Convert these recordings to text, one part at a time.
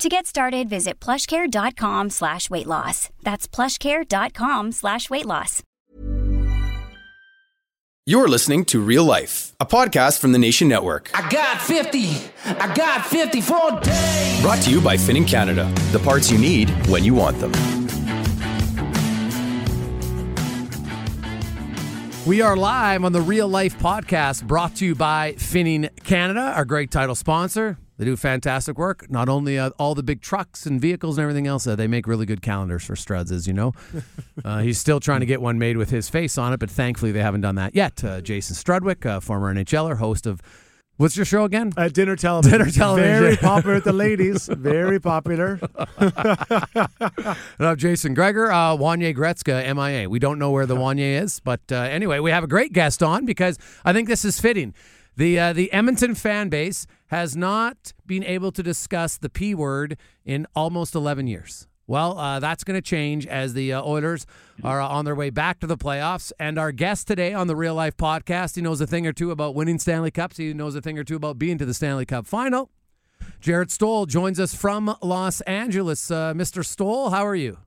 To get started, visit plushcare.com slash weight loss. That's plushcare.com slash weight loss. You're listening to Real Life, a podcast from the Nation Network. I got 50. I got 50 for days. Brought to you by Finning Canada, the parts you need when you want them. We are live on the Real Life podcast brought to you by Finning Canada, our great title sponsor. They do fantastic work. Not only uh, all the big trucks and vehicles and everything else, uh, they make really good calendars for Struds, as you know. Uh, he's still trying to get one made with his face on it, but thankfully they haven't done that yet. Uh, Jason Strudwick, uh, former NHLer, host of What's your show again? Uh, dinner television. Dinner television. Very popular with the ladies. Very popular. And I'm Jason Gregor, uh, Wanye Gretzka, MIA. We don't know where the Wanye is, but uh, anyway, we have a great guest on because I think this is fitting. The uh, the Edmonton fan base has not been able to discuss the P word in almost 11 years. Well, uh, that's going to change as the uh, Oilers are uh, on their way back to the playoffs. And our guest today on the Real Life podcast, he knows a thing or two about winning Stanley Cups. He knows a thing or two about being to the Stanley Cup final. Jarret Stoll joins us from Los Angeles. Uh, Mr. Stoll, how are you?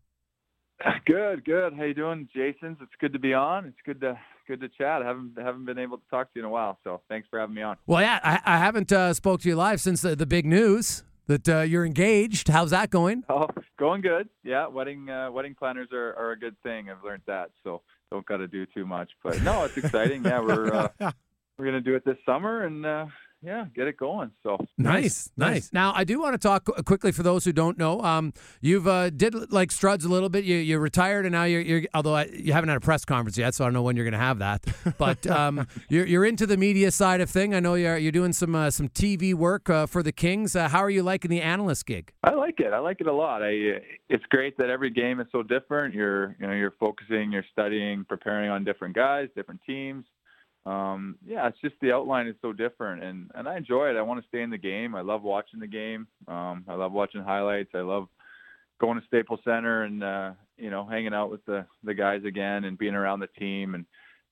Good, good. How you doing, Jason? It's good to be on. It's good to good to chat. I haven't haven't been able to talk to you in a while, so thanks for having me on. Well, yeah, I, I haven't uh, spoke to you live since the, the big news that uh, you're engaged. How's that going? Oh, going good. Yeah, wedding uh, wedding planners are, are a good thing. I've learned that, so don't got to do too much. But no, it's exciting. yeah, we're uh, we're gonna do it this summer and uh, yeah, get it going. So Nice, nice. Now, I do want to talk quickly for those who don't know. Um, you've uh, did like Struds a little bit. You you retired, and now you're, you're although I, you haven't had a press conference yet, so I don't know when you're going to have that. But um, you're you're into the media side of thing. I know you're you're doing some uh, some TV work uh, for the Kings. Uh, how are you liking the analyst gig? I like it. I like it a lot. I it's great that every game is so different. You're you know you're focusing, you're studying, preparing on different guys, different teams. Um, yeah, it's just the outline is so different, and and I enjoy it. I want to stay in the game. I love watching the game. Um, I love watching highlights. I love going to Staples Center and uh, you know hanging out with the the guys again and being around the team. And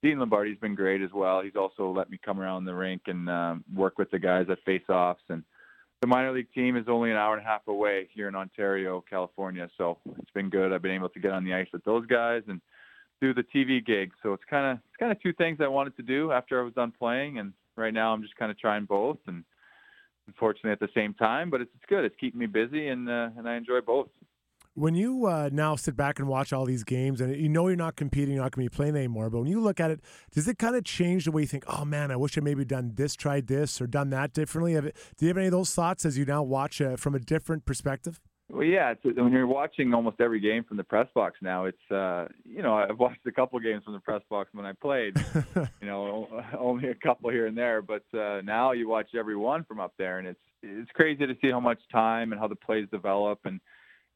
Dean Lombardi's been great as well. He's also let me come around the rink and um, work with the guys at face-offs and the minor league team is only an hour and a half away here in Ontario, California. So it's been good. I've been able to get on the ice with those guys and do the TV gig. So it's kind of it's kind of two things I wanted to do after I was done playing, and right now I'm just kind of trying both, and unfortunately at the same time. But it's, it's good. It's keeping me busy, and uh, and I enjoy both. When you uh, now sit back and watch all these games, and you know you're not competing, you're not going to be playing anymore, but when you look at it, does it kind of change the way you think? Oh man, I wish I maybe done this, tried this, or done that differently. Have it, do you have any of those thoughts as you now watch uh, from a different perspective? Well, yeah, it's, when you're watching almost every game from the press box now, it's uh, you know I've watched a couple games from the press box when I played. you know, only a couple here and there. But uh, now you watch every one from up there, and it's it's crazy to see how much time and how the plays develop, and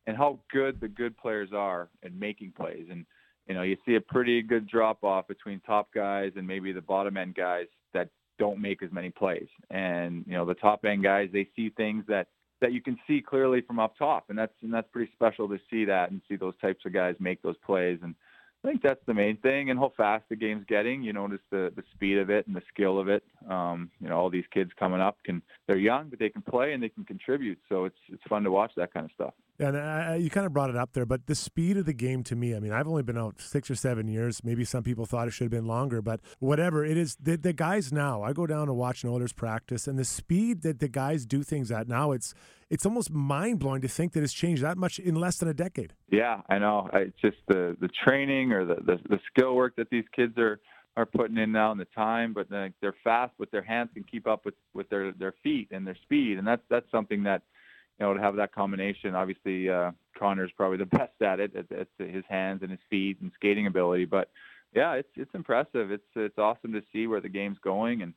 and how good the good players are at making plays. And you know, you see a pretty good drop off between top guys and maybe the bottom end guys that don't make as many plays. And you know, the top end guys they see things that that you can see clearly from up top, and that's and that's pretty special to see that and see those types of guys make those plays. And I think that's the main thing, and how fast the game's getting. You notice the the speed of it and the skill of it. Um, you know, all these kids coming up can they're young, but they can play and they can contribute. So it's it's fun to watch that kind of stuff. And you kind of brought it up there, but the speed of the game to me, I mean, I've only been out six or seven years. Maybe some people thought it should have been longer, but whatever it is, the, the guys now, I go down to watch Oilers practice, and the speed that the guys do things at now, it's it's almost mind blowing to think that it's changed that much in less than a decade. Yeah, I know. It's just the the training or the, the the skill work that these kids are are putting in now and the time, but they're fast with their hands can keep up with with their their feet and their speed, and that's that's something that you know, to have that combination. Obviously, uh, Connor's probably the best at it, at, at his hands and his feet and skating ability. But yeah, it's it's impressive. It's it's awesome to see where the game's going, and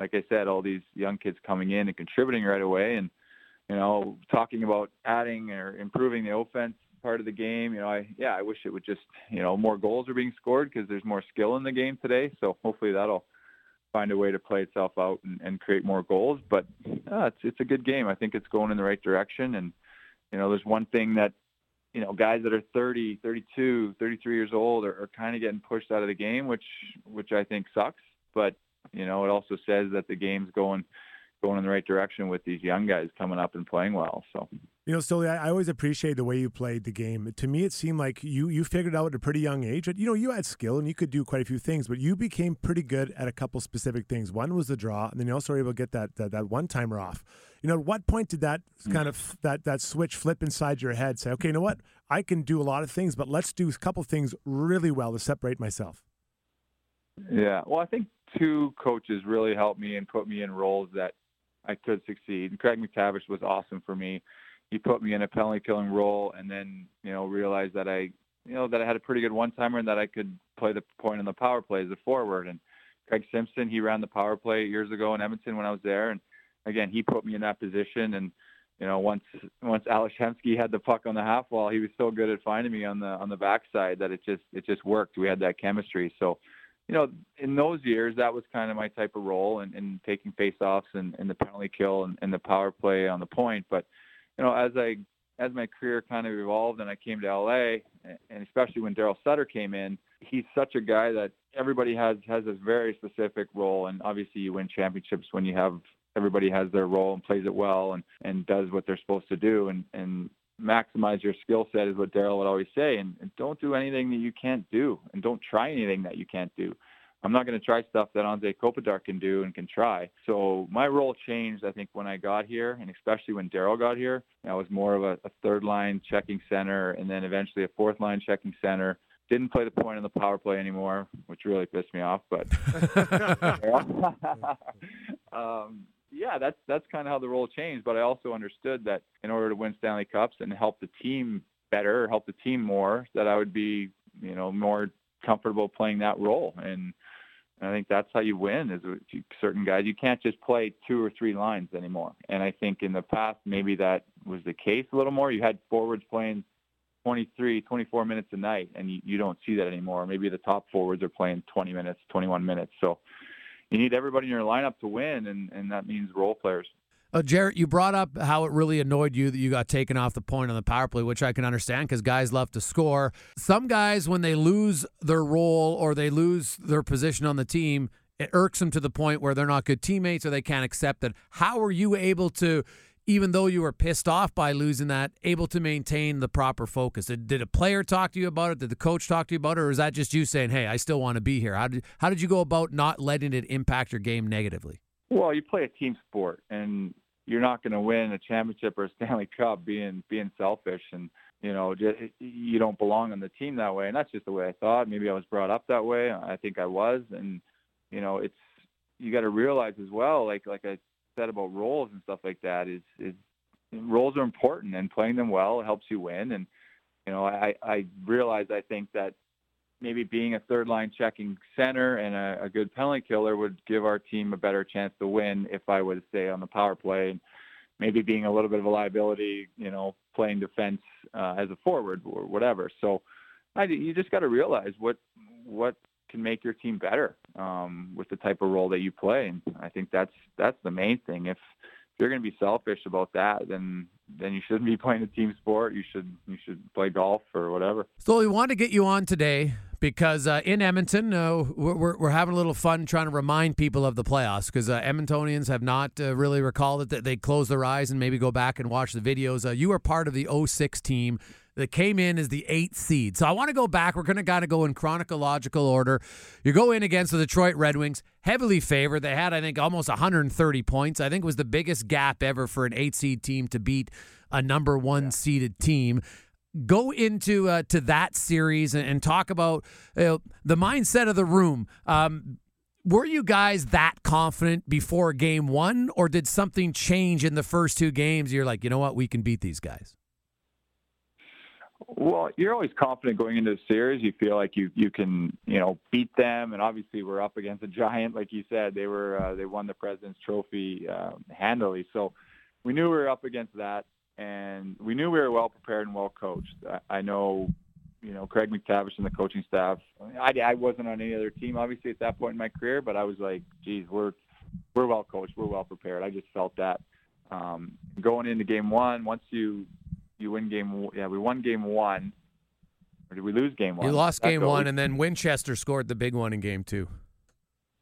like I said, all these young kids coming in and contributing right away, and you know, talking about adding or improving the offense part of the game. You know, I yeah, I wish it would just you know more goals are being scored because there's more skill in the game today. So hopefully that'll find a way to play itself out and, and create more goals. But uh, it's it's a good game. I think it's going in the right direction. And you know, there's one thing that you know guys that are 30, 32, 33 years old are, are kind of getting pushed out of the game, which which I think sucks. But you know, it also says that the game's going going in the right direction with these young guys coming up and playing well. So. You know, Stoli, I always appreciate the way you played the game. To me, it seemed like you you figured out at a pretty young age. That you know, you had skill and you could do quite a few things, but you became pretty good at a couple specific things. One was the draw, and then you also were able to get that that, that one timer off. You know, at what point did that mm. kind of that that switch flip inside your head? Say, okay, you know what? I can do a lot of things, but let's do a couple things really well to separate myself. Yeah, well, I think two coaches really helped me and put me in roles that I could succeed. And Craig MacTavish was awesome for me. He put me in a penalty killing role, and then you know realized that I you know that I had a pretty good one timer and that I could play the point on the power play as a forward. And Craig Simpson, he ran the power play years ago in Edmonton when I was there, and again he put me in that position. And you know once once Alex Hemsky had the puck on the half wall, he was so good at finding me on the on the backside that it just it just worked. We had that chemistry. So you know, in those years, that was kind of my type of role and, and taking faceoffs and, and the penalty kill and, and the power play on the point. But, you know, as I as my career kind of evolved and I came to LA, and especially when Daryl Sutter came in, he's such a guy that everybody has has a very specific role, and obviously you win championships when you have everybody has their role and plays it well and and does what they're supposed to do. And and maximize your skill set is what Daryl would always say, and, and don't do anything that you can't do, and don't try anything that you can't do. I'm not going to try stuff that Anze Kopitar can do and can try. So my role changed, I think, when I got here, and especially when Daryl got here. I was more of a, a third line checking center, and then eventually a fourth line checking center. Didn't play the point on the power play anymore, which really pissed me off. But um, yeah, that's that's kind of how the role changed. But I also understood that in order to win Stanley Cups and help the team better, help the team more, that I would be, you know, more comfortable playing that role. And I think that's how you win. Is with certain guys you can't just play two or three lines anymore. And I think in the past maybe that was the case a little more. You had forwards playing 23, 24 minutes a night, and you, you don't see that anymore. Maybe the top forwards are playing 20 minutes, 21 minutes. So you need everybody in your lineup to win, and, and that means role players. Uh, Jarret, you brought up how it really annoyed you that you got taken off the point on the power play, which I can understand because guys love to score. Some guys, when they lose their role or they lose their position on the team, it irks them to the point where they're not good teammates or they can't accept it. How are you able to even though you were pissed off by losing that, able to maintain the proper focus? Did, did, a player talk to you about it? Did the coach talk to you about it? Or is that just you saying, hey, I still want to be here? How did, how did you go about not letting it impact your game negatively? Well, you play a team sport, and you're not going to win a championship or a Stanley Cup being being selfish and you know just, you don't belong on the team that way. And that's just the way I thought. Maybe I was brought up that way. I think I was, and you know it's you got to realize as well, like like I said about roles and stuff like that is is roles are important and playing them well helps you win. And you know, I I realize I think that maybe being a third line checking center and a, a good penalty killer would give our team a better chance to win if I was say on the power play and maybe being a little bit of a liability, you know, playing defense uh, as a forward or whatever. So I, you just got to realize what what can make your team better um, with the type of role that you play. And I think that's that's the main thing. If you're going to be selfish about that, then then you shouldn't be playing a team sport. You should you should play golf or whatever. So we want to get you on today because uh, in Edmonton, uh, we're, we're having a little fun trying to remind people of the playoffs because uh, Edmontonians have not uh, really recalled it. That they close their eyes and maybe go back and watch the videos. Uh, you were part of the 06 team that came in as the eighth seed. So I want to go back. We're going to kind of go in chronological order. You go in against the Detroit Red Wings, heavily favored. They had, I think, almost 130 points. I think it was the biggest gap ever for an eight seed team to beat a number one yeah. seeded team go into uh, to that series and, and talk about uh, the mindset of the room. Um, were you guys that confident before game one, or did something change in the first two games? You're like, you know what, we can beat these guys. Well, you're always confident going into the series. You feel like you you can you know beat them, and obviously we're up against a giant, like you said. They were uh, they won the President's Trophy uh, handily, so we knew we were up against that and we knew we were well prepared and well coached. I, I know, you know, Craig MacTavish and the coaching staff. I, I wasn't on any other team, obviously, at that point in my career, but I was like, geez, we're we're well coached, we're well prepared. I just felt that um, going into game one. Once you you win game, yeah, we won game one. Or did we lose game one? You lost game one, and then Winchester scored the big one in game two.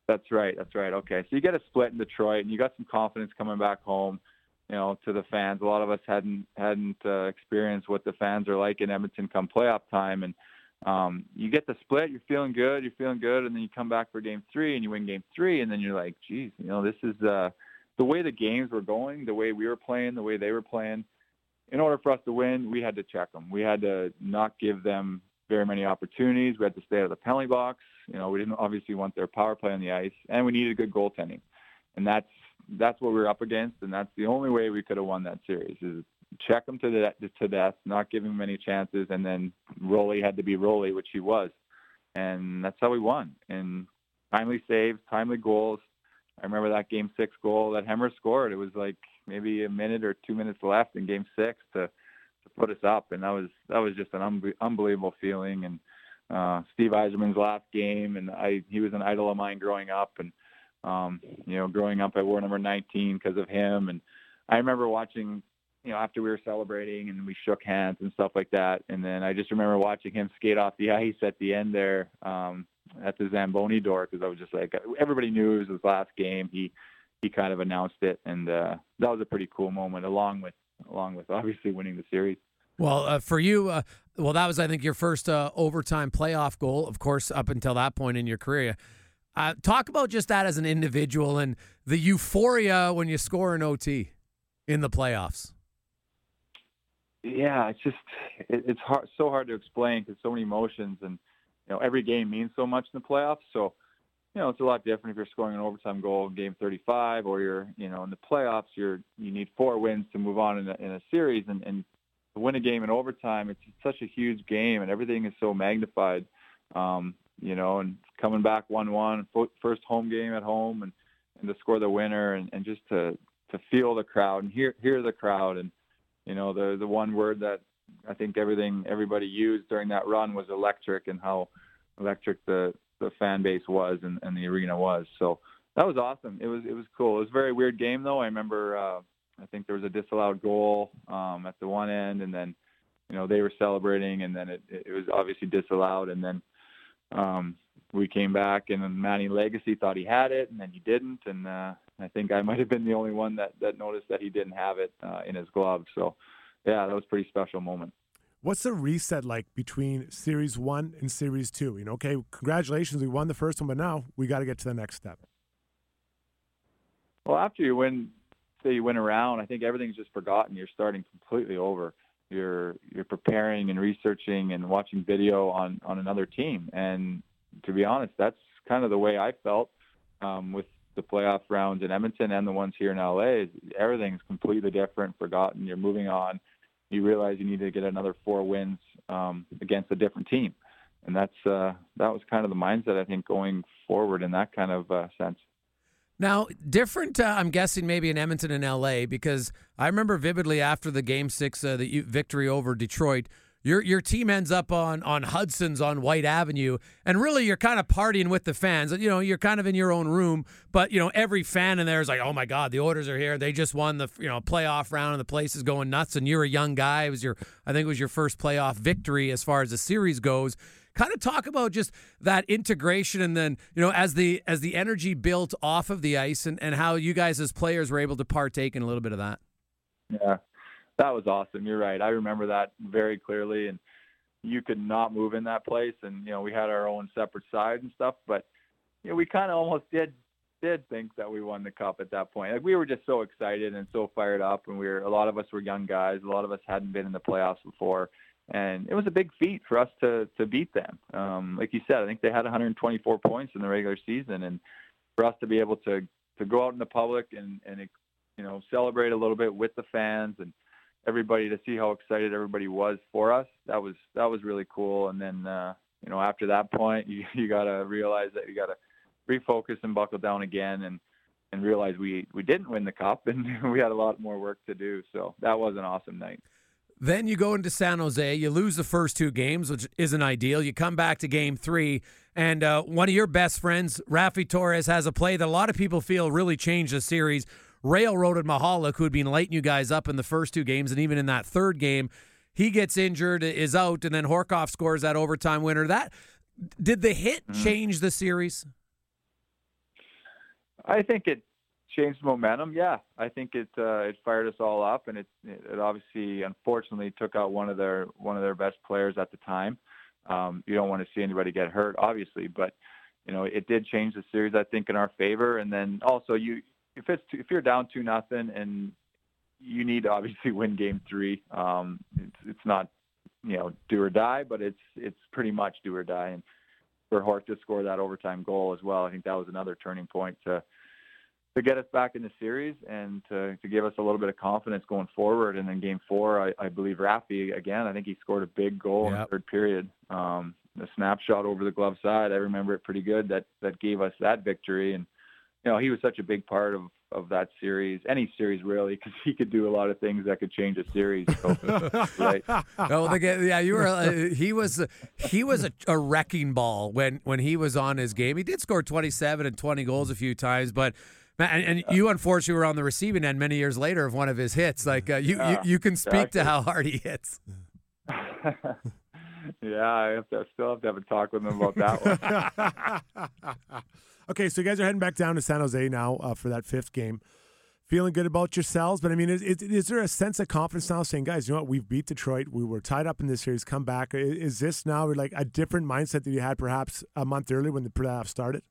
That's right. That's right. Okay, so you get a split in Detroit, and you got some confidence coming back home you know, to the fans. A lot of us hadn't hadn't uh, experienced what the fans are like in Edmonton come playoff time, and um, you get the split. You're feeling good. You're feeling good, and then you come back for game three and you win game three, and then you're like, geez, you know, this is uh, the way the games were going, the way we were playing, the way they were playing. In order for us to win, we had to check them. We had to not give them very many opportunities. We had to stay out of the penalty box. You know, we didn't obviously want their power play on the ice, and we needed good goaltending. And that's that's what we were up against, and that's the only way we could have won that series is check them to the to death, not give him any chances, and then Rolly had to be Rolly, which he was, and that's how we won. And timely saves, timely goals. I remember that game six goal that Hemmer scored. It was like maybe a minute or two minutes left in game six to to put us up, and that was that was just an un- unbelievable feeling. And uh, Steve Yzerman's last game, and I he was an idol of mine growing up, and um, you know, growing up, I wore number 19 because of him. And I remember watching, you know, after we were celebrating and we shook hands and stuff like that. And then I just remember watching him skate off the ice at the end there um, at the Zamboni door because I was just like, everybody knew it was his last game. He he kind of announced it, and uh, that was a pretty cool moment, along with along with obviously winning the series. Well, uh, for you, uh, well, that was I think your first uh, overtime playoff goal, of course, up until that point in your career. Uh, talk about just that as an individual and the euphoria when you score an OT in the playoffs. Yeah, it's just it, it's hard, so hard to explain because so many emotions and you know every game means so much in the playoffs. So you know it's a lot different if you're scoring an overtime goal in game 35 or you're you know in the playoffs you're you need four wins to move on in a, in a series and, and to win a game in overtime it's such a huge game and everything is so magnified. Um, you know, and coming back one-one, first home game at home, and and to score the winner, and, and just to to feel the crowd and hear hear the crowd, and you know, the the one word that I think everything everybody used during that run was electric, and how electric the the fan base was and, and the arena was. So that was awesome. It was it was cool. It was a very weird game though. I remember uh, I think there was a disallowed goal um, at the one end, and then you know they were celebrating, and then it, it was obviously disallowed, and then um, we came back and then Manny Legace thought he had it and then he didn't and uh, I think I might have been the only one that that noticed that he didn't have it uh, in his glove so yeah that was a pretty special moment What's the reset like between series 1 and series 2 you know okay congratulations we won the first one but now we got to get to the next step Well after you win say you win around I think everything's just forgotten you're starting completely over you're you're preparing and researching and watching video on on another team. And to be honest, that's kind of the way I felt um, with the playoff rounds in Edmonton and the ones here in LA. Everything's completely different, forgotten. You're moving on. You realize you need to get another four wins um, against a different team, and that's uh, that was kind of the mindset I think going forward in that kind of uh, sense. Now, different, uh, I'm guessing maybe in Edmonton and LA, because I remember vividly after the Game Six, uh, the victory over Detroit, your your team ends up on on Hudson's on Whyte Avenue, and really you're kind of partying with the fans. You know, you're kind of in your own room, but you know every fan in there is like, "Oh my God, the Orders are here! They just won the you know playoff round, and the place is going nuts." And you're a young guy. It was your, I think, it was your first playoff victory as far as the series goes. Kind of talk about just that integration, and then you know as the as the energy built off of the ice, and and how you guys as players were able to partake in a little bit of that. Yeah, that was awesome. You're right. I remember that very clearly, and you could not move in that place. And you know, we had our own separate side and stuff, but you know, we kind of almost did did think that we won the cup at that point. Like we were just so excited and so fired up, and we were a lot of us were young guys. A lot of us hadn't been in the playoffs before, and it was a big feat for us to to beat them. Um, like you said, I think they had 124 points in the regular season, and for us to be able to to go out in the public and and you know celebrate a little bit with the fans and everybody to see how excited everybody was for us. That was that was really cool. And then uh, you know after that point, you you got to realize that you got to refocus and buckle down again and and realize we we didn't win the cup and we had a lot more work to do. So that was an awesome night. Then you go into San Jose. You lose the first two games, which isn't ideal. You come back to game three, and uh, one of your best friends, Raffi Torres, has a play that a lot of people feel really changed the series railroaded Michalek, who had been lighting you guys up in the first two games, and even in that third game, he gets injured, is out, and then Horcoff scores that overtime winner. That did the hit mm-hmm. change the series? I think it changed momentum. Yeah, I think it uh, it fired us all up, and it it obviously, unfortunately, took out one of their one of their best players at the time. Um, you don't want to see anybody get hurt, obviously, but you know it did change the series. I think in our favor, and then also you if it's if you're down two nothing and you need to obviously win game three. Um, it's it's not you know do or die, but it's it's pretty much do or die. And for Hork to score that overtime goal as well, I think that was another turning point to to get us back in the series and to, to give us a little bit of confidence going forward. And then game four, I, I believe Raffi again. I think he scored a big goal yep. in the third period. Um, the snapshot over the glove side, I remember it pretty good. That that gave us that victory and you know, he was such a big part of of that series, any series really, because he could do a lot of things that could change a series. So, right? No, the, yeah, you were. Uh, he was. he was a, a, wrecking ball when when he was on his game. He did score twenty seven and twenty goals a few times, but. And, and you unfortunately were on the receiving end many years later of one of his hits. Like uh, you, yeah, you, you, can speak exactly. to how hard he hits. yeah, I, have to, I still have to have a talk with him about that one. Okay, so you guys are heading back down to San Jose now uh, for that fifth game. Feeling good about yourselves, but I mean, is, is, is, there a sense of confidence now, saying, guys, you know what, we've beat Detroit, we were tied up in this series, come back. Is, is this now like a different mindset that you had perhaps a month earlier when the playoffs started?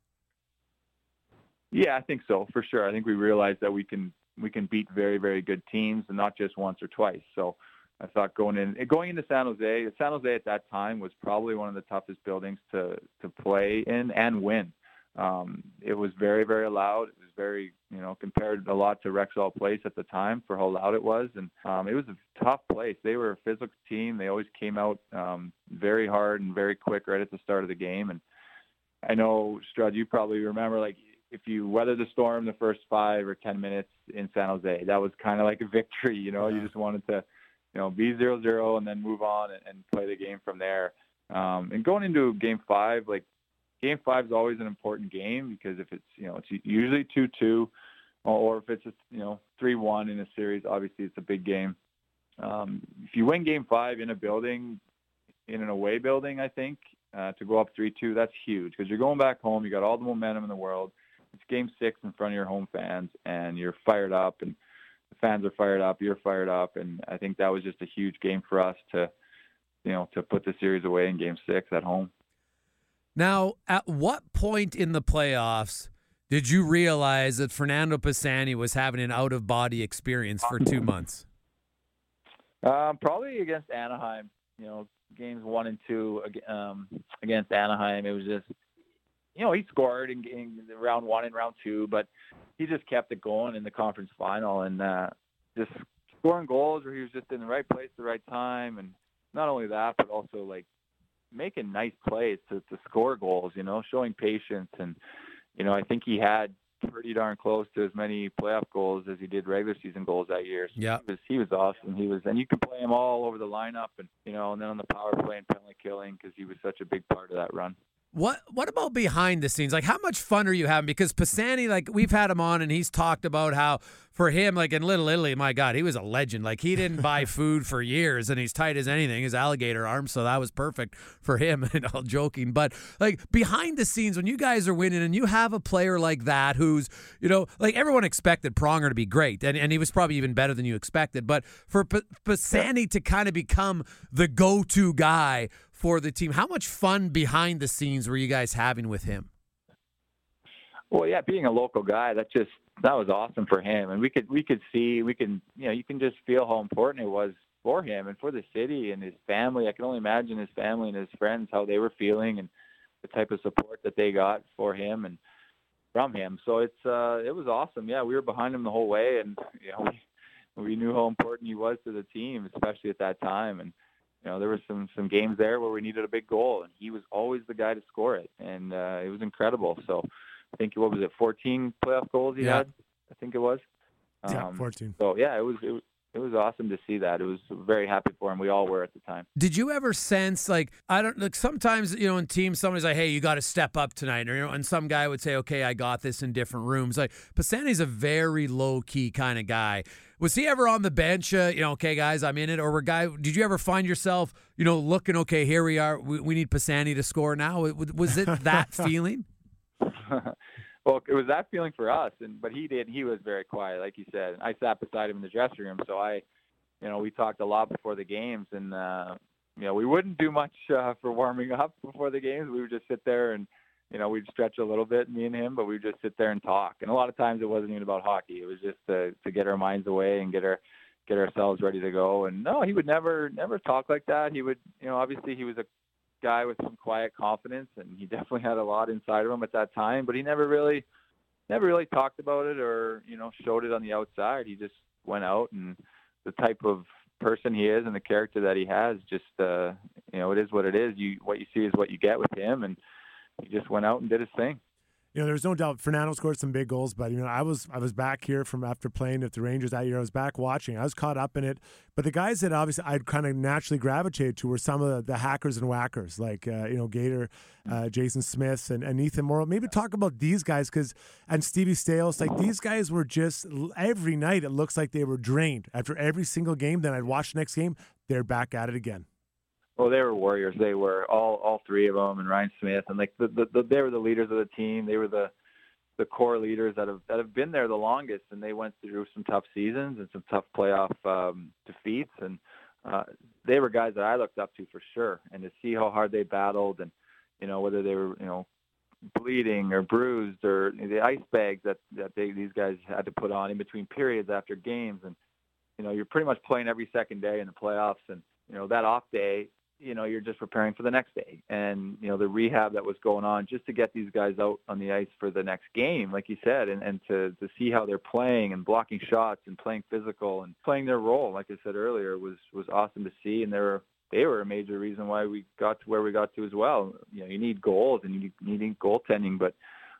Yeah, I think so for sure. I think we realized that we can we can beat very very good teams, and not just once or twice. So I thought going in going into San Jose, San Jose at that time was probably one of the toughest buildings to to play in and win. Um, it was very, very loud. It was very, you know, compared a lot to Rexall Place at the time for how loud it was. And um, it was a tough place. They were a physical team. They always came out um, very hard and very quick right at the start of the game. And I know, Strud, you probably remember, like, if you weather the storm the first five or 10 minutes in San Jose, that was kind of like a victory. You know, yeah. you just wanted to, you know, be zero zero and then move on and, and play the game from there. Um, and going into game five, like game five is always an important game because if it's you know it's usually two two, or if it's just you know three one in a series, obviously it's a big game. Um, if you win game five in a building, in an away building, I think uh, to go up three two, that's huge because you're going back home. You got all the momentum in the world. It's game six in front of your home fans, and you're fired up, and the fans are fired up. You're fired up, and I think that was just a huge game for us to, you know, to put the series away in game six at home. Now, at what point in the playoffs did you realize that Fernando Pisani was having an out of body experience for two months? Um, probably against Anaheim. You know, games one and two um, against Anaheim. It was just, you know, he scored in, in round one and round two, but he just kept it going in the conference final and uh, just scoring goals where he was just in the right place at the right time. And not only that, but also like making nice plays to to score goals. You know, showing patience, and you know, I think he had pretty darn close to as many playoff goals as he did regular season goals that year. So Yeah. he was, he was awesome. He was, and you could play him all over the lineup, and you know, and then on the power play and penalty killing because he was such a big part of that run. What what about behind the scenes? Like how much fun are you having? Because Pisani, like we've had him on and he's talked about how for him, like in Little Italy, my God, he was a legend. Like he didn't buy food for years and he's tight as anything, his alligator arm, so that was perfect for him and all joking. But like behind the scenes, when you guys are winning and you have a player like that who's, you know, like everyone expected Pronger to be great, and, and he was probably even better than you expected. But for P- Pisani to kind of become the go to guy for the team. How much fun behind the scenes were you guys having with him? Well, yeah, being a local guy, that just that was awesome for him, and we could we could see we can you know you can just feel how important it was for him and for the city and his family. I can only imagine his family and his friends how they were feeling and the type of support that they got for him and from him. So it's uh it was awesome. Yeah, we were behind him the whole way, and you know we we knew how important he was to the team, especially at that time, and you know there were some some games there where we needed a big goal, and he was always the guy to score it, and uh, it was incredible. So I think what was it, 14 playoff goals he Yeah. had? I think it was. Yeah, Um, 14. So yeah, it was it was it was awesome to see that. It was very happy for him. We all were at the time. Did you ever sense like I don't like sometimes you know in teams somebody's like hey you got to step up tonight or you know and some guy would say okay I got this in different rooms like Pisani's a very low key kind of guy was he ever on the bench uh, you know okay guys I'm in it or were guy did you ever find yourself you know looking okay here we are we, we need Pisani to score now was was it that feeling well, it was that feeling for us, and but he did. He was very quiet, like you said. I sat beside him in the dressing room, so I, you know, we talked a lot before the games, and uh, you know, we wouldn't do much uh, for warming up before the games. We would just sit there and, you know, we'd stretch a little bit, me and him, but we'd just sit there and talk. And a lot of times it wasn't even about hockey. It was just to to get our minds away and get our get ourselves ready to go. And no, he would never never talk like that. He would, you know, obviously he was a guy with some quiet confidence, and he definitely had a lot inside of him at that time. But he never really, never really talked about it or you know showed it on the outside. He just went out, and the type of person he is and the character that he has, just uh, you know, it is what it is. You what you see is what you get with him, and he just went out and did his thing. You know, there's no doubt Fernando scored some big goals, but you know, I was I was back here from after playing with the Rangers that year. I was back watching. I was caught up in it. But the guys that obviously I'd kind of naturally gravitated to were some of the, the hackers and whackers, like uh, you know Gator, uh, Jason Smith, and, and Ethan Moreau. Maybe talk about these guys because and Stevie Staios. Like these guys were just every night. It looks like they were drained after every single game. Then I'd watch the next game. They're back at it again. Well, they were warriors. They were all all three of them, and Ryan Smyth, and like the, the, the they were the leaders of the team. They were the the core leaders that have that have been there the longest, and they went through some tough seasons and some tough playoff um, defeats, and uh, they were guys that I looked up to for sure. And to see how hard they battled, and you know whether they were you know bleeding or bruised or the ice bags that that they these guys had to put on in between periods after games, and you know you're pretty much playing every second day in the playoffs, and you know that off day you know, you're just preparing for the next day. And, you know, the rehab that was going on just to get these guys out on the ice for the next game, like you said, and, and to, to see how they're playing and blocking shots and playing physical and playing their role, like I said earlier, was, was awesome to see. And they were, they were a major reason why we got to where we got to as well. You know, you need goals and you need goaltending, but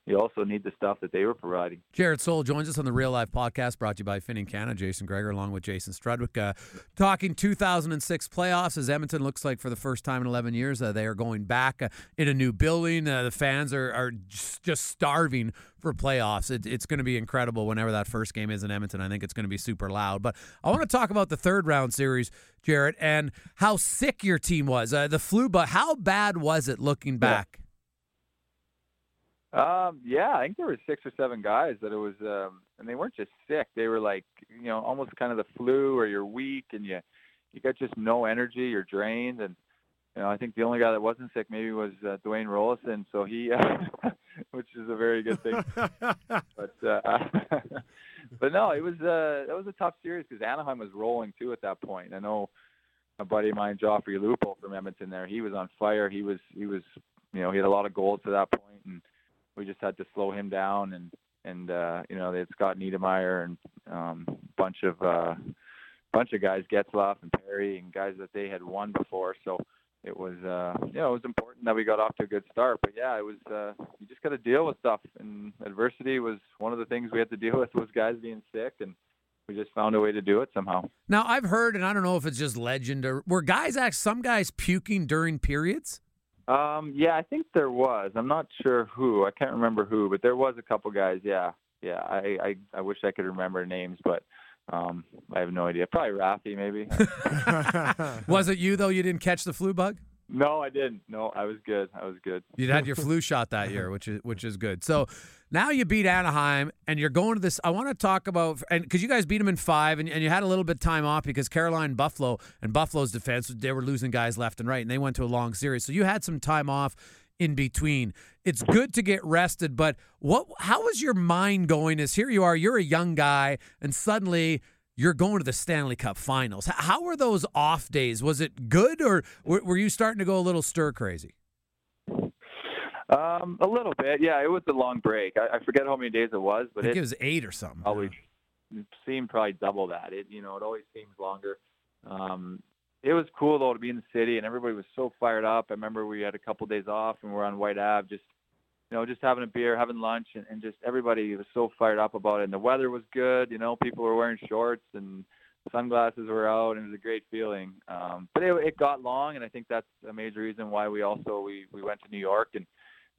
you also need the stuff that they were providing. Jarret Stoll joins us on the Real Life podcast brought to you by Finning Canada. Jason Gregor along with Jason Strudwick. Uh, talking 2006 playoffs as Edmonton looks like for the first time in 11 years uh, they are going back uh, in a new building. Uh, the fans are, are just, just starving for playoffs. It, it's going to be incredible whenever that first game is in Edmonton. I think it's going to be super loud. But I want to talk about the third round series, Jared, and how sick your team was. Uh, the flu, but how bad was it looking back? Yeah. Um, yeah, I think there were six or seven guys that it was, um, and they weren't just sick. They were like, you know, almost kind of the flu, or you're weak and you, you got just no energy. You're drained, and you know, I think the only guy that wasn't sick maybe was uh, Dwayne Roloson. So he, uh, which is a very good thing. but uh, but no, it was uh, that was a tough series because Anaheim was rolling too at that point. I know a buddy of mine, Joffrey Lupul from Edmonton. There, he was on fire. He was he was, you know, he had a lot of goals to that point, and we just had to slow him down and and uh you know they had Scott Niedermayer and um bunch of uh bunch of guys Getzlaf and Perry and guys that they had won before. So it was uh you know it was important that we got off to a good start. But yeah it was uh you just got to deal with stuff. And adversity was one of the things we had to deal with was guys being sick. And we just found a way to do it somehow. Now I've heard, and I don't know if it's just legend or were guys act some guys puking during periods. Um yeah i think there was. I'm not sure who. I can't remember who but there was a couple guys. Yeah yeah. I i, I wish i could remember names but um i have no idea. Probably rafi maybe. Was it you though? You didn't catch the flu bug. No i didn't no i was good i was good You had your flu shot that year, which is which is good. So now you beat Anaheim, and you're going to this. I want to talk about and because you guys beat them in five, and, and you had a little bit of time off because Carolina, Buffalo, and Buffalo's defense they were losing guys left and right, and they went to a long series. So you had some time off in between. It's good to get rested, but what? How was your mind going? As here you are, you're a young guy, and suddenly. You're going to the Stanley Cup Finals. How were those off days? Was it good, or were were you starting to go a little stir crazy? Um, a little bit, yeah. It was a long break. I, I forget how many days it was, but think it it was eight or something. always seemed probably double that. It you know it always seems longer. Um, it was cool though to be in the city and everybody was so fired up. I remember we had a couple days off and we're on Whyte Ave, just you know just having a beer, having lunch, and, and just everybody was so fired up about it. And the weather was good. You know, people were wearing shorts and sunglasses were out, and it was a great feeling. Um, but it, it got long, and I think that's a major reason why we also we we went to New York and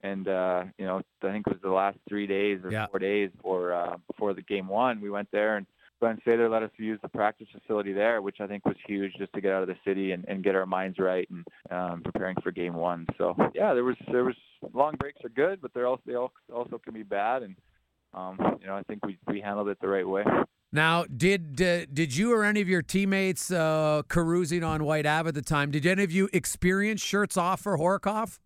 and uh, you know I think it was the last three days or Yeah. four days before uh, before the game one. We went there and Glen Sather let us use the practice facility there, which I think was huge just to get out of the city and, and get our minds right and um, preparing for game one. So yeah, there was there was long breaks are good, but they're also they also can be bad, and um, you know I think we we handled it the right way. Now, did uh, did you or any of your teammates uh, carousing on Whyte Ave at the time? Did any of you experience shirts off for Horcoff?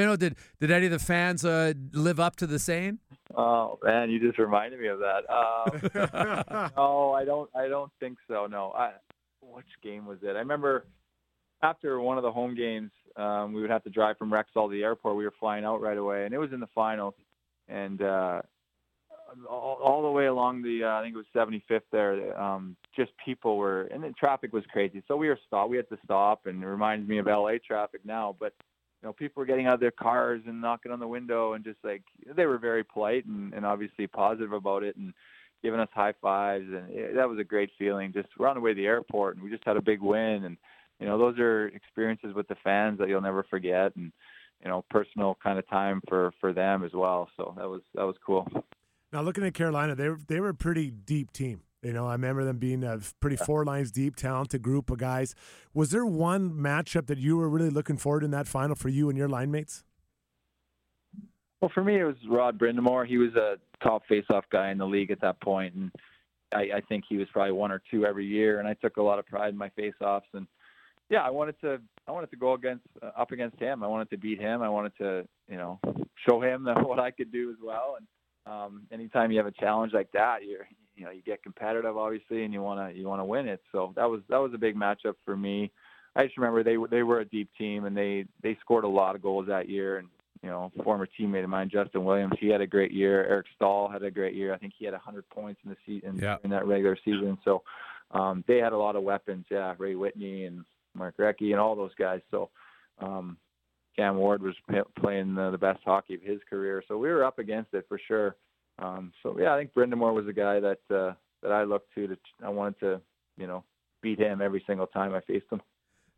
You know, did did any of the fans uh, live up to the saying? Oh man, you just reminded me of that. Um, no, I don't. I don't think so. No. I, which game was it? I remember after one of the home games, um, we would have to drive from Rexall to the airport. We were flying out right away, and it was in the finals. And uh, all, all the way along the, uh, I think it was 75th there, um, just people were, and the traffic was crazy. So we were stopped. We had to stop, and it reminds me of LA traffic now. But you know, people were getting out of their cars and knocking on the window, and just like they were very polite and, and obviously positive about it, and giving us high fives, and it, that was a great feeling. Just we're on the way to the airport, and we just had a big win, and you know, those are experiences with the fans that you'll never forget, and you know, personal kind of time for for them as well. So that was that was cool. Now looking at Carolina, they they were a pretty deep team. You know, I remember them being a pretty four lines deep, talented group of guys. Was there one matchup that you were really looking forward in that final for you and your line mates? Well, for me, it was Rod Brind'Amour. He was a top face-off guy in the league at that point, and I, I think he was probably one or two every year. And I took a lot of pride in my face-offs, and yeah, I wanted to I wanted to go against uh, up against him. I wanted to beat him. I wanted to you know show him that what I could do as well. And um, anytime you have a challenge like that, you're you know you get competitive obviously, and you want to you want to win it. So that was that was a big matchup for me. I just remember they were they were a deep team, and they they scored a lot of goals that year. And you know, former teammate of mine, Justin Williams, he had a great year. Eric Staal had a great year. I think he had 100 points in the season Yeah. in that regular season. So um, they had a lot of weapons. Yeah, Ray Whitney and Mark Recchi and all those guys. So um, Cam Ward was p- playing uh, the best hockey of his career. So we were up against it for sure. Um, so yeah, I think Brind'Amour was a guy that uh, that I looked to. To I wanted to you know beat him every single time I faced him.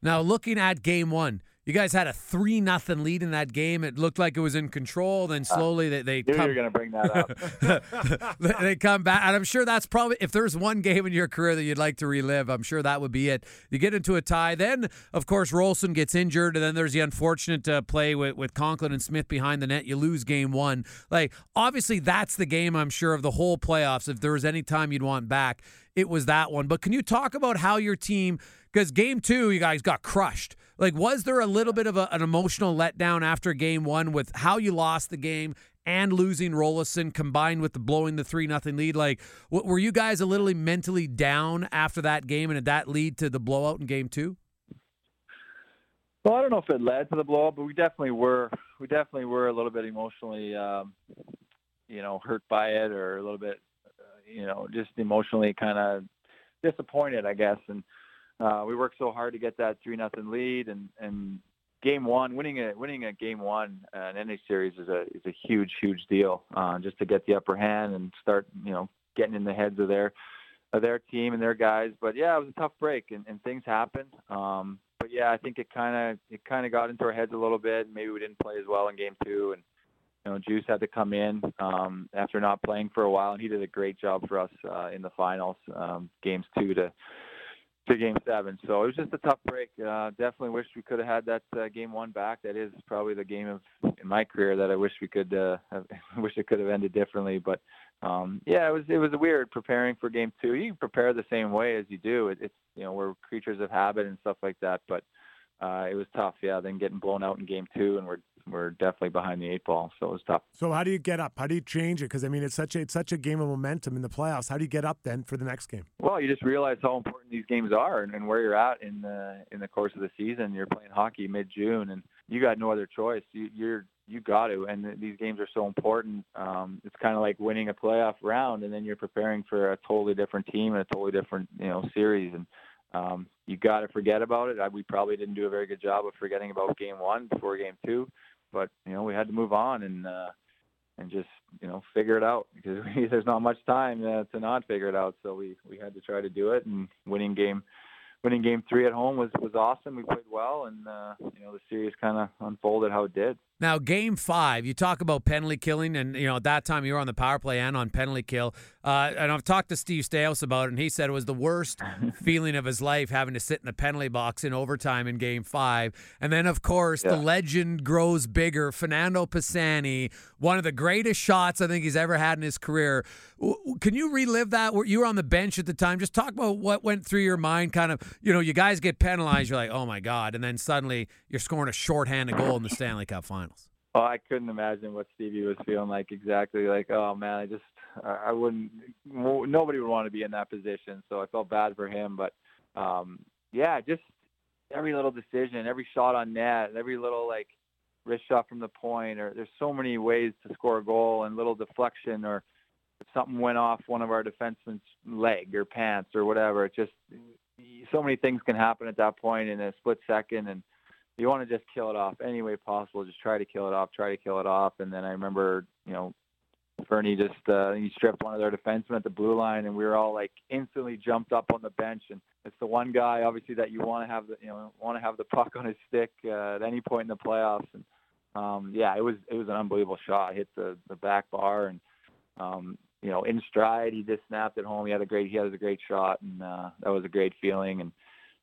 Now, looking at game one, you guys had a three nothing lead in that game. It looked like it was in control. Then slowly they they Knew you come were going to bring that up. they they come back, and I'm sure that's probably if there's one game in your career that you'd like to relive, I'm sure that would be it. You get into a tie, then of course Roloson gets injured, and then there's the unfortunate uh, play with with Conklin and Smith behind the net. You lose game one. Like obviously that's the game I'm sure of the whole playoffs. If there was any time you'd want back, it was that one. But can you talk about how your team? Because game two, you guys got crushed. Like, was there a little bit of a, an emotional letdown after game one with how you lost the game and losing Roloson combined with the blowing the three nothing lead? Like, were you guys a little mentally down after that game, and did that lead to the blowout in game two? Well, I don't know if it led to the blowout, but we definitely were. We definitely were a little bit emotionally, um, you know, hurt by it, or a little bit, uh, you know, just emotionally kind of disappointed, I guess. And uh, we worked so hard to get that three nothing lead, and and game one, winning a winning a game one, uh, an series is a is a huge huge deal. Uh, just to get the upper hand and start you know getting in the heads of their of their team and their guys. But yeah, it was a tough break and, and things happened. Um, but yeah, I think it kind of it kind of got into our heads a little bit. Maybe we didn't play as well in game two, and you know, Juice had to come in um, after not playing for a while, and he did a great job for us uh, in the finals, um, games two to to game seven. So it was just a tough break. Uh, definitely wish we could have had that uh, game one back. That is probably the game of in my career that I wish we could uh, have, wish it could have ended differently. But um, yeah, it was it was weird preparing for game two. You prepare the same way as you do. It, it's you know we're creatures of habit and stuff like that. But uh, it was tough. Yeah, then getting blown out in game two, and we're we're definitely behind the eight ball, so it was tough. So how do you get up? How do you change it? Because I mean, it's such a it's such a game of momentum in the playoffs. How do you get up then for the next game? Well, you just realize how important these games are and, and where you're at in the in the course of the season. You're playing hockey mid June, and you got no other choice. You, you're you got to, and these games are so important. Um, it's kind of like winning a playoff round, and then you're preparing for a totally different team and a totally different you know series, and um, you got to forget about it. I, we probably didn't do a very good job of forgetting about game one before game two but you know we had to move on and uh, and just you know figure it out because we, there's not much time uh, to not figure it out. So we we had to try to do it and winning game winning game three at home was was awesome. We played well and uh, you know the series kind of unfolded how it did. Now, game five, you talk about penalty killing, and you know at that time you were on the power play and on penalty kill. Uh, and I've talked to Steve Staios about it, and he said it was the worst feeling of his life having to sit in the penalty box in overtime in game five. And then, of course, yeah. the legend grows bigger. Fernando Pisani, one of the greatest shots I think he's ever had in his career. Can you relive that? You were on the bench at the time. Just talk about what went through your mind. Kind of, you know, you guys get penalized. You're like, oh my god, and then suddenly you're scoring a shorthanded goal in the Stanley Cup final. Oh, I couldn't imagine what Stevie was feeling like exactly. Like, oh man, I just, I wouldn't. Nobody would want to be in that position. So I felt bad for him, but um, yeah, just every little decision, every shot on net, every little like wrist shot from the point, or there's so many ways to score a goal, and little deflection, or if something went off one of our defensemen's leg or pants or whatever. Just so many things can happen at that point in a split second, and you want to just kill it off any way possible. Just try to kill it off, try to kill it off. And then I remember, you know, Fernie just uh, he stripped one of their defensemen at the blue line, and we were all like instantly jumped up on the bench. And it's the one guy, obviously, that you want to have the you know want to have the puck on his stick uh, at any point in the playoffs. And um, yeah, it was it was an unbelievable shot. Hit the the back bar, and um, you know in stride, he just snapped it home. He had a great he had a great shot, and uh, that was a great feeling. And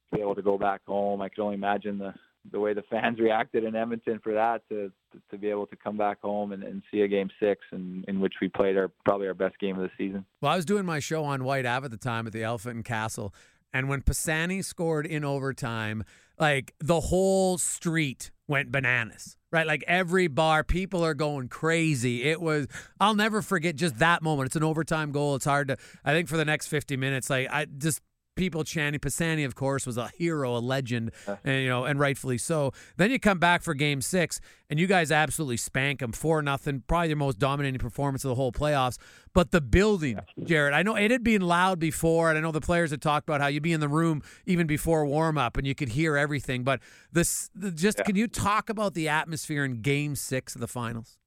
to be able to go back home, I could only imagine the the way the fans reacted in Edmonton for that to to be able to come back home and, and see a game six in, in which we played our probably our best game of the season. Well, I was doing my show on Whyte Ave at the time at the Elephant and Castle, and when Pisani scored in overtime, like the whole street went bananas. Right, like every bar, people are going crazy. It was, I'll never forget just that moment. It's an overtime goal. It's hard to, I think, for the next 50 minutes, like, I just people chanting. Pisani, of course, was a hero, a legend, and you know, and rightfully so. Then you come back for Game Six, and you guys absolutely spank them four nothing. Probably the most dominating performance of the whole playoffs. But the building, Jarret, I know it had been loud before, and I know the players had talked about how you'd be in the room even before warm up, and you could hear everything. But this, just yeah. can you talk about the atmosphere in Game Six of the finals?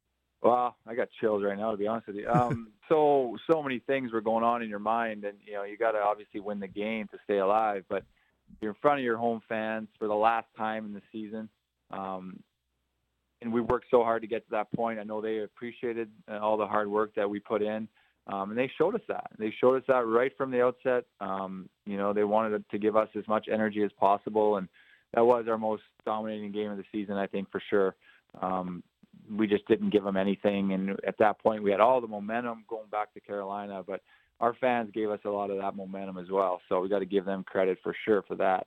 Well, I got chills right now, to be honest with you. Um, so so many things were going on in your mind, and you know you got to obviously win the game to stay alive. But you're in front of your home fans for the last time in the season, um, and we worked so hard to get to that point. I know they appreciated uh, all the hard work that we put in, um, and they showed us that. They showed us that right from the outset. Um, you know, they wanted to give us as much energy as possible, and that was our most dominating game of the season, I think for sure. Um, we just didn't give them anything. And at that point, we had all the momentum going back to Carolina, but our fans gave us a lot of that momentum as well. So we got to give them credit for sure for that.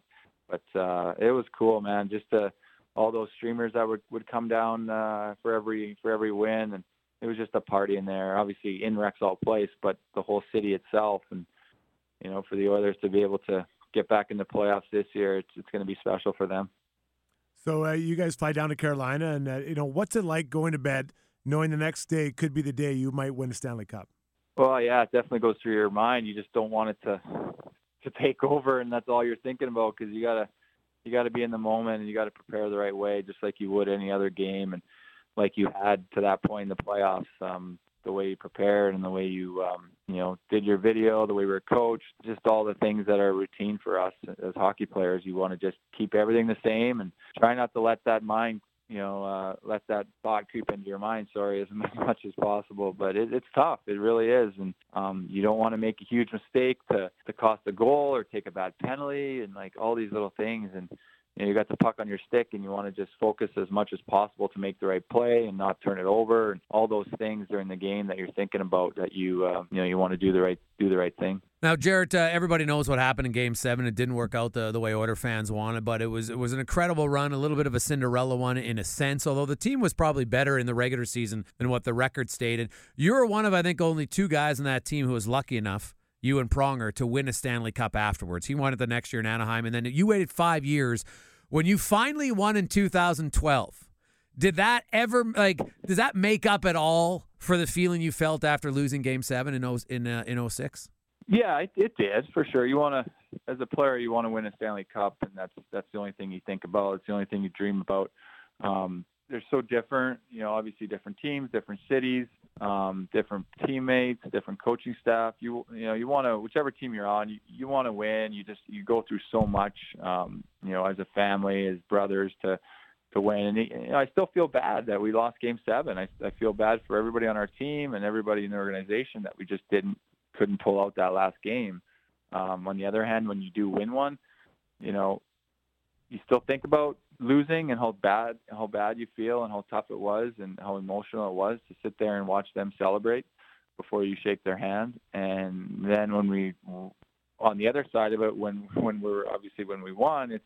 But uh, it was cool, man. Just to, all those streamers that would would come down uh, for every for every win, and it was just a party in there. Obviously in Rexall Place, but the whole city itself, and you know, for the Oilers to be able to get back in the playoffs this year, it's it's going to be special for them. So uh, you guys fly down to Carolina, and uh, you know what's it like going to bed knowing the next day could be the day you might win a Stanley Cup? Well, yeah, it definitely goes through your mind. You just don't want it to to take over, and that's all you're thinking about because you gotta you got to be in the moment and you got to prepare the right way, just like you would any other game, and like you had to that point in the playoffs. Um, the way you prepared and the way you um, you know did your video, the way we were coached, just all the things that are routine for us as hockey players. You want to just keep everything the same and try not to let that mind you know uh, let that thought creep into your mind. Sorry, as much as possible, but it, it's tough. It really is, and um, you don't want to make a huge mistake to to cost a goal or take a bad penalty and like all these little things and you know, you got the puck on your stick and you want to just focus as much as possible to make the right play and not turn it over and all those things during the game that you're thinking about that you uh, you know you want to do the right do the right thing. Now, Jarret, uh, everybody knows what happened in Game Seven. It didn't work out the, the way Oiler fans wanted, but it was it was an incredible run, a little bit of a Cinderella one in a sense. Although the team was probably better in the regular season than what the record stated. You were one of, I think, only two guys in that team who was lucky enough you and Pronger to win a Stanley Cup afterwards. He won it the next year in Anaheim, and then you waited five years when you finally won in 2012, did that ever like does that make up at all for the feeling you felt after losing Game Seven in in uh, in 06? Yeah, it, it did for sure. You want to, as a player, you want to win a Stanley Cup, and that's that's the only thing you think about. It's the only thing you dream about. Um, they're so different. You know, obviously different teams, different cities, um, different teammates, different coaching staff. You you know you want to whichever team you're on, you, you want to win. You just you go through so much. Um, you know, as a family, as brothers, to to win. And you know, I still feel bad that we lost Game Seven. I, I feel bad for everybody on our team and everybody in the organization that we just didn't couldn't pull out that last game. Um, on the other hand, when you do win one, you know, you still think about losing and how bad how bad you feel and how tough it was and how emotional it was to sit there and watch them celebrate before you shake their hand. And then when we on the other side of it, when when we're obviously when we won, it's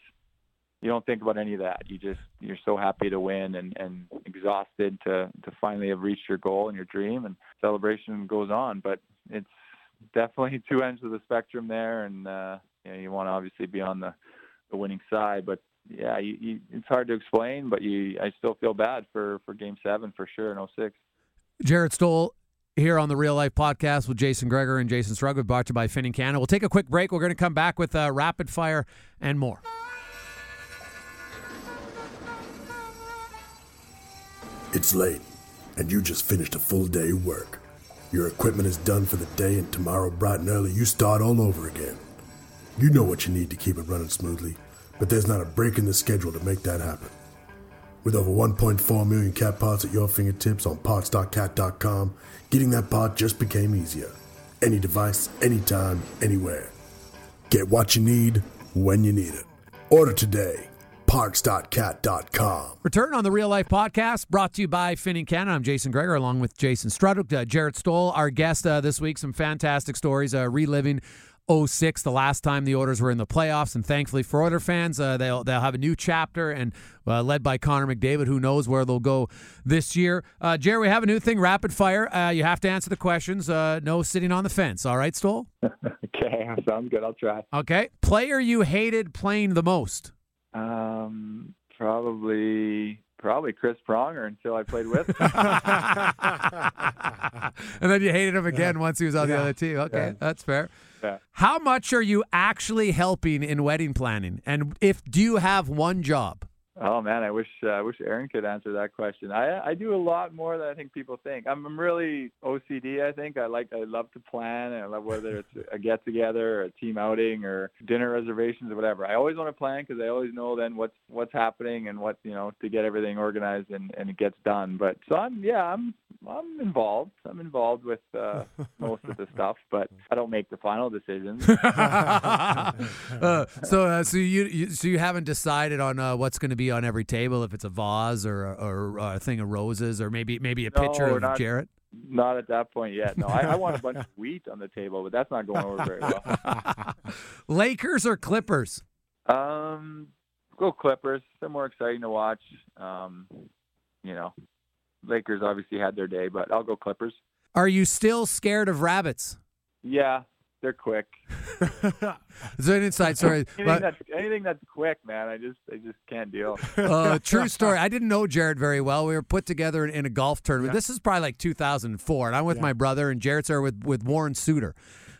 you don't think about any of that. You just you're so happy to win and and exhausted to to finally have reached your goal and your dream and celebration goes on. But it's definitely two ends of the spectrum there, and uh, you, know, you want to obviously be on the the winning side. But yeah, you, you, it's hard to explain, but you, I still feel bad for, for Game Seven for sure in 06. Jarret Stoll here on the Real Life Podcast with Jason Gregor and Jason Strudwick, brought to you by Finning Canada. We'll take a quick break. We're going to come back with uh, rapid fire and more. It's late, and you just finished a full day of work. Your equipment is done for the day, and tomorrow, bright and early, you start all over again. You know what you need to keep it running smoothly, but there's not a break in the schedule to make that happen. With over 1.4 million cat parts at your fingertips on parts.cat.com, getting that part just became easier. Any device, anytime, anywhere. Get what you need when you need it. Order today. Parts.cat.com. Return on the Real Life Podcast, brought to you by Finning Canada. I'm Jason Gregor, along with Jason Strudwick, uh, Stoll, our guest uh, this week. Some fantastic stories, uh, reliving 06, the last time the Oilers were in the playoffs, and thankfully for Oiler fans, uh, they'll they'll have a new chapter and uh, led by Connor McDavid. Who knows where they'll go this year? Uh, Jerry, we have a new thing, rapid fire. Uh, you have to answer the questions. Uh, no sitting on the fence. All right, Stoll. okay, sounds good. I'll try. Okay, player you hated playing the most. Um, probably probably Chris Pronger until I played with him. and then you hated him again yeah. once he was on yeah. the other team. Okay, yeah. that's fair. How much are you actually helping in wedding planning? And if do you have one job? Oh man, I wish uh, I wish Aaron could answer that question. I I do a lot more than I think people think. I'm, I'm really OCD. I think I like I love to plan, and I love whether it's a get together, or a team outing, or dinner reservations, or whatever. I always want to plan because I always know then what's what's happening and what you know to get everything organized and and it gets done. But so I'm yeah I'm I'm involved. I'm involved with uh, most of the stuff, but I don't make the final decisions. uh, so uh, so you, you so you haven't decided on uh, what's going to be on every table if it's a vase or, or, or a thing of roses or maybe maybe a no, picture of not, Jarret? Not at that point yet. No, I, I, want a bunch of wheat on the table, but that's not going over very well. Lakers or Clippers? Um, go Clippers. They're more exciting to watch. Um, you know, Lakers obviously had their day, but I'll go Clippers. Are you still scared of rabbits? Yeah, they're quick. Is there an inside story? anything, that's, anything that's quick, man, I just I just can't deal. Uh, true story. I didn't know Jarret very well. We were put together in, in a golf tournament. Yeah. This is probably like 2004, and I'm with yeah. my brother, and Jarret's there with with Warren Suter.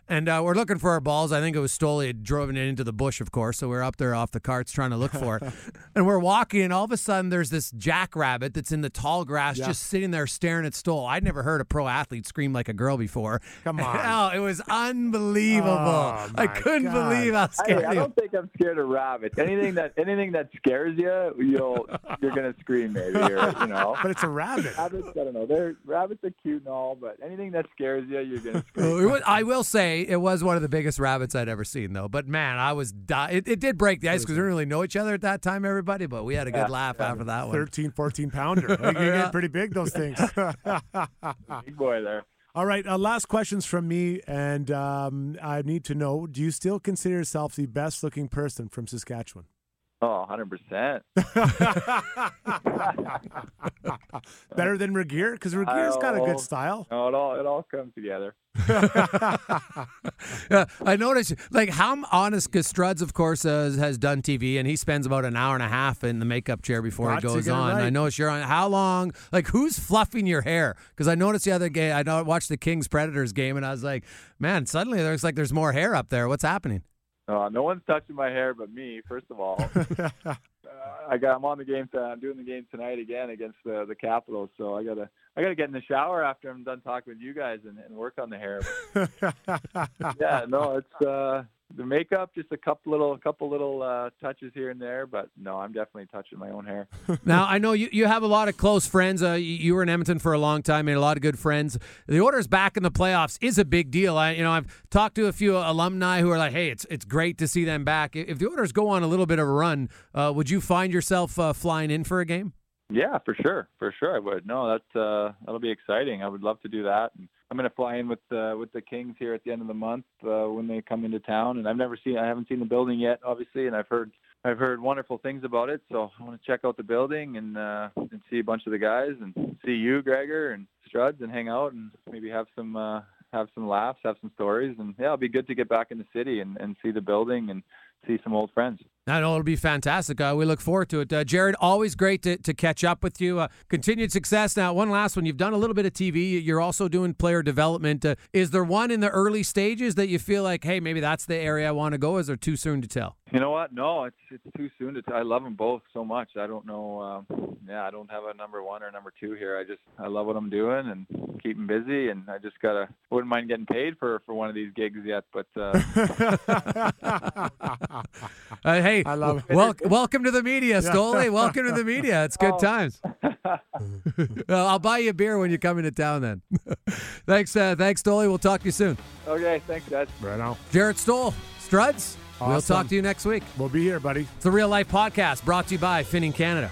And uh, we're looking for our balls. I think it was Stoli had driven it into the bush, of course. So we're up there off the carts trying to look for it. and we're walking, and all of a sudden there's this jackrabbit that's in the tall grass Yeah. just sitting there staring at Stoll. I'd never heard a pro athlete scream like a girl before. Come on. oh, it was unbelievable. Oh, I couldn't God. believe how I, scared I he was. don't think I'm scared of rabbits. Anything that anything that scares you, you'll you're gonna scream maybe, or you know. But it's a rabbit. Rabbits, I don't know. They're rabbits are cute and all, but anything that scares you, you're gonna scream. Well, it was- I will say it was one of the biggest rabbits I'd ever seen, though. But man, I was di- it, it did break the ice because we didn't really know each other at that time, everybody. But we had a good Yeah, laugh yeah. after that one. 13, 14 pounder. They Yeah. get pretty big, those things. Big boy there. All right, uh, last questions from me, and um, I need to know: Do you still consider yourself the best-looking person from Saskatchewan? Oh, 100 percent. Better than Regier, because Regier's got a good style. No, it all it all comes together. Yeah, I noticed, like, how honest, because Struds, of course, uh, has done TV, and he spends about an hour and a half in the makeup chair before Got he to goes get it on. I right. noticed you're on. How long? Like, who's fluffing your hair? Because I noticed the other game, I know- watched the Kings Predators game, and I was like, man, suddenly there's like there's more hair up there. What's happening? Uh, no one's touching my hair but me. First of all, uh, I got I'm on the game. To, I'm doing the game tonight again against the the Capitals. So I gotta I gotta get in the shower after I'm done talking with you guys and, and work on the hair. yeah, no, it's uh, the makeup, just a couple little a couple little uh, touches here and there. But no, I'm definitely touching my own hair. now I know you, you have a lot of close friends. Uh, you, you were in Edmonton for a long time, made a lot of good friends. The Oilers back in the playoffs is a big deal. I you know I've talked to a few alumni who are like, hey, it's it's great to see them back. If the Oilers go on a little bit of a run, uh, would you find yourself uh, flying in for a game? Yeah, for sure, for sure I would. No, that uh, that'll be exciting. I would love to do that. And I'm going to fly in with uh, with the Kings here at the end of the month uh, when they come into town. And I've never seen, I haven't seen the building yet, obviously, and I've heard I've heard wonderful things about it. So I want to check out the building and uh, and see a bunch of the guys and see you, Gregor, and Struds, and hang out and maybe have some uh, have some laughs, have some stories, and yeah, it'll be good to get back in the city and, and see the building and see some old friends. I know it'll be fantastic. Uh, we look forward to it. Uh, Jarret, always great to, to catch up with you. Uh, continued success. Now, one last one. You've done a little bit of TV. You're also doing player development. Uh, is there one in the early stages that you feel like, hey, maybe that's the area I want to go? Is there too soon to tell? You know what? No, it's it's too soon to. T- I love them both so much. I don't know. Um, yeah, I don't have a number one or number two here. I just I love what I'm doing and keeping busy, and I just gotta wouldn't mind getting paid for for one of these gigs yet. But uh, Uh, hey, I love it. wel- welcome to the media, Stoley. welcome to the media. It's good Oh. times. Well, I'll buy you a beer when you come into town then. thanks, uh, thanks, Stoley. We'll talk to you soon. okay, thanks guys. right on. Jarret Stoll, Struds. We'll talk to you next week. We'll be here, buddy. It's the Real Life Podcast brought to you by Finning Canada.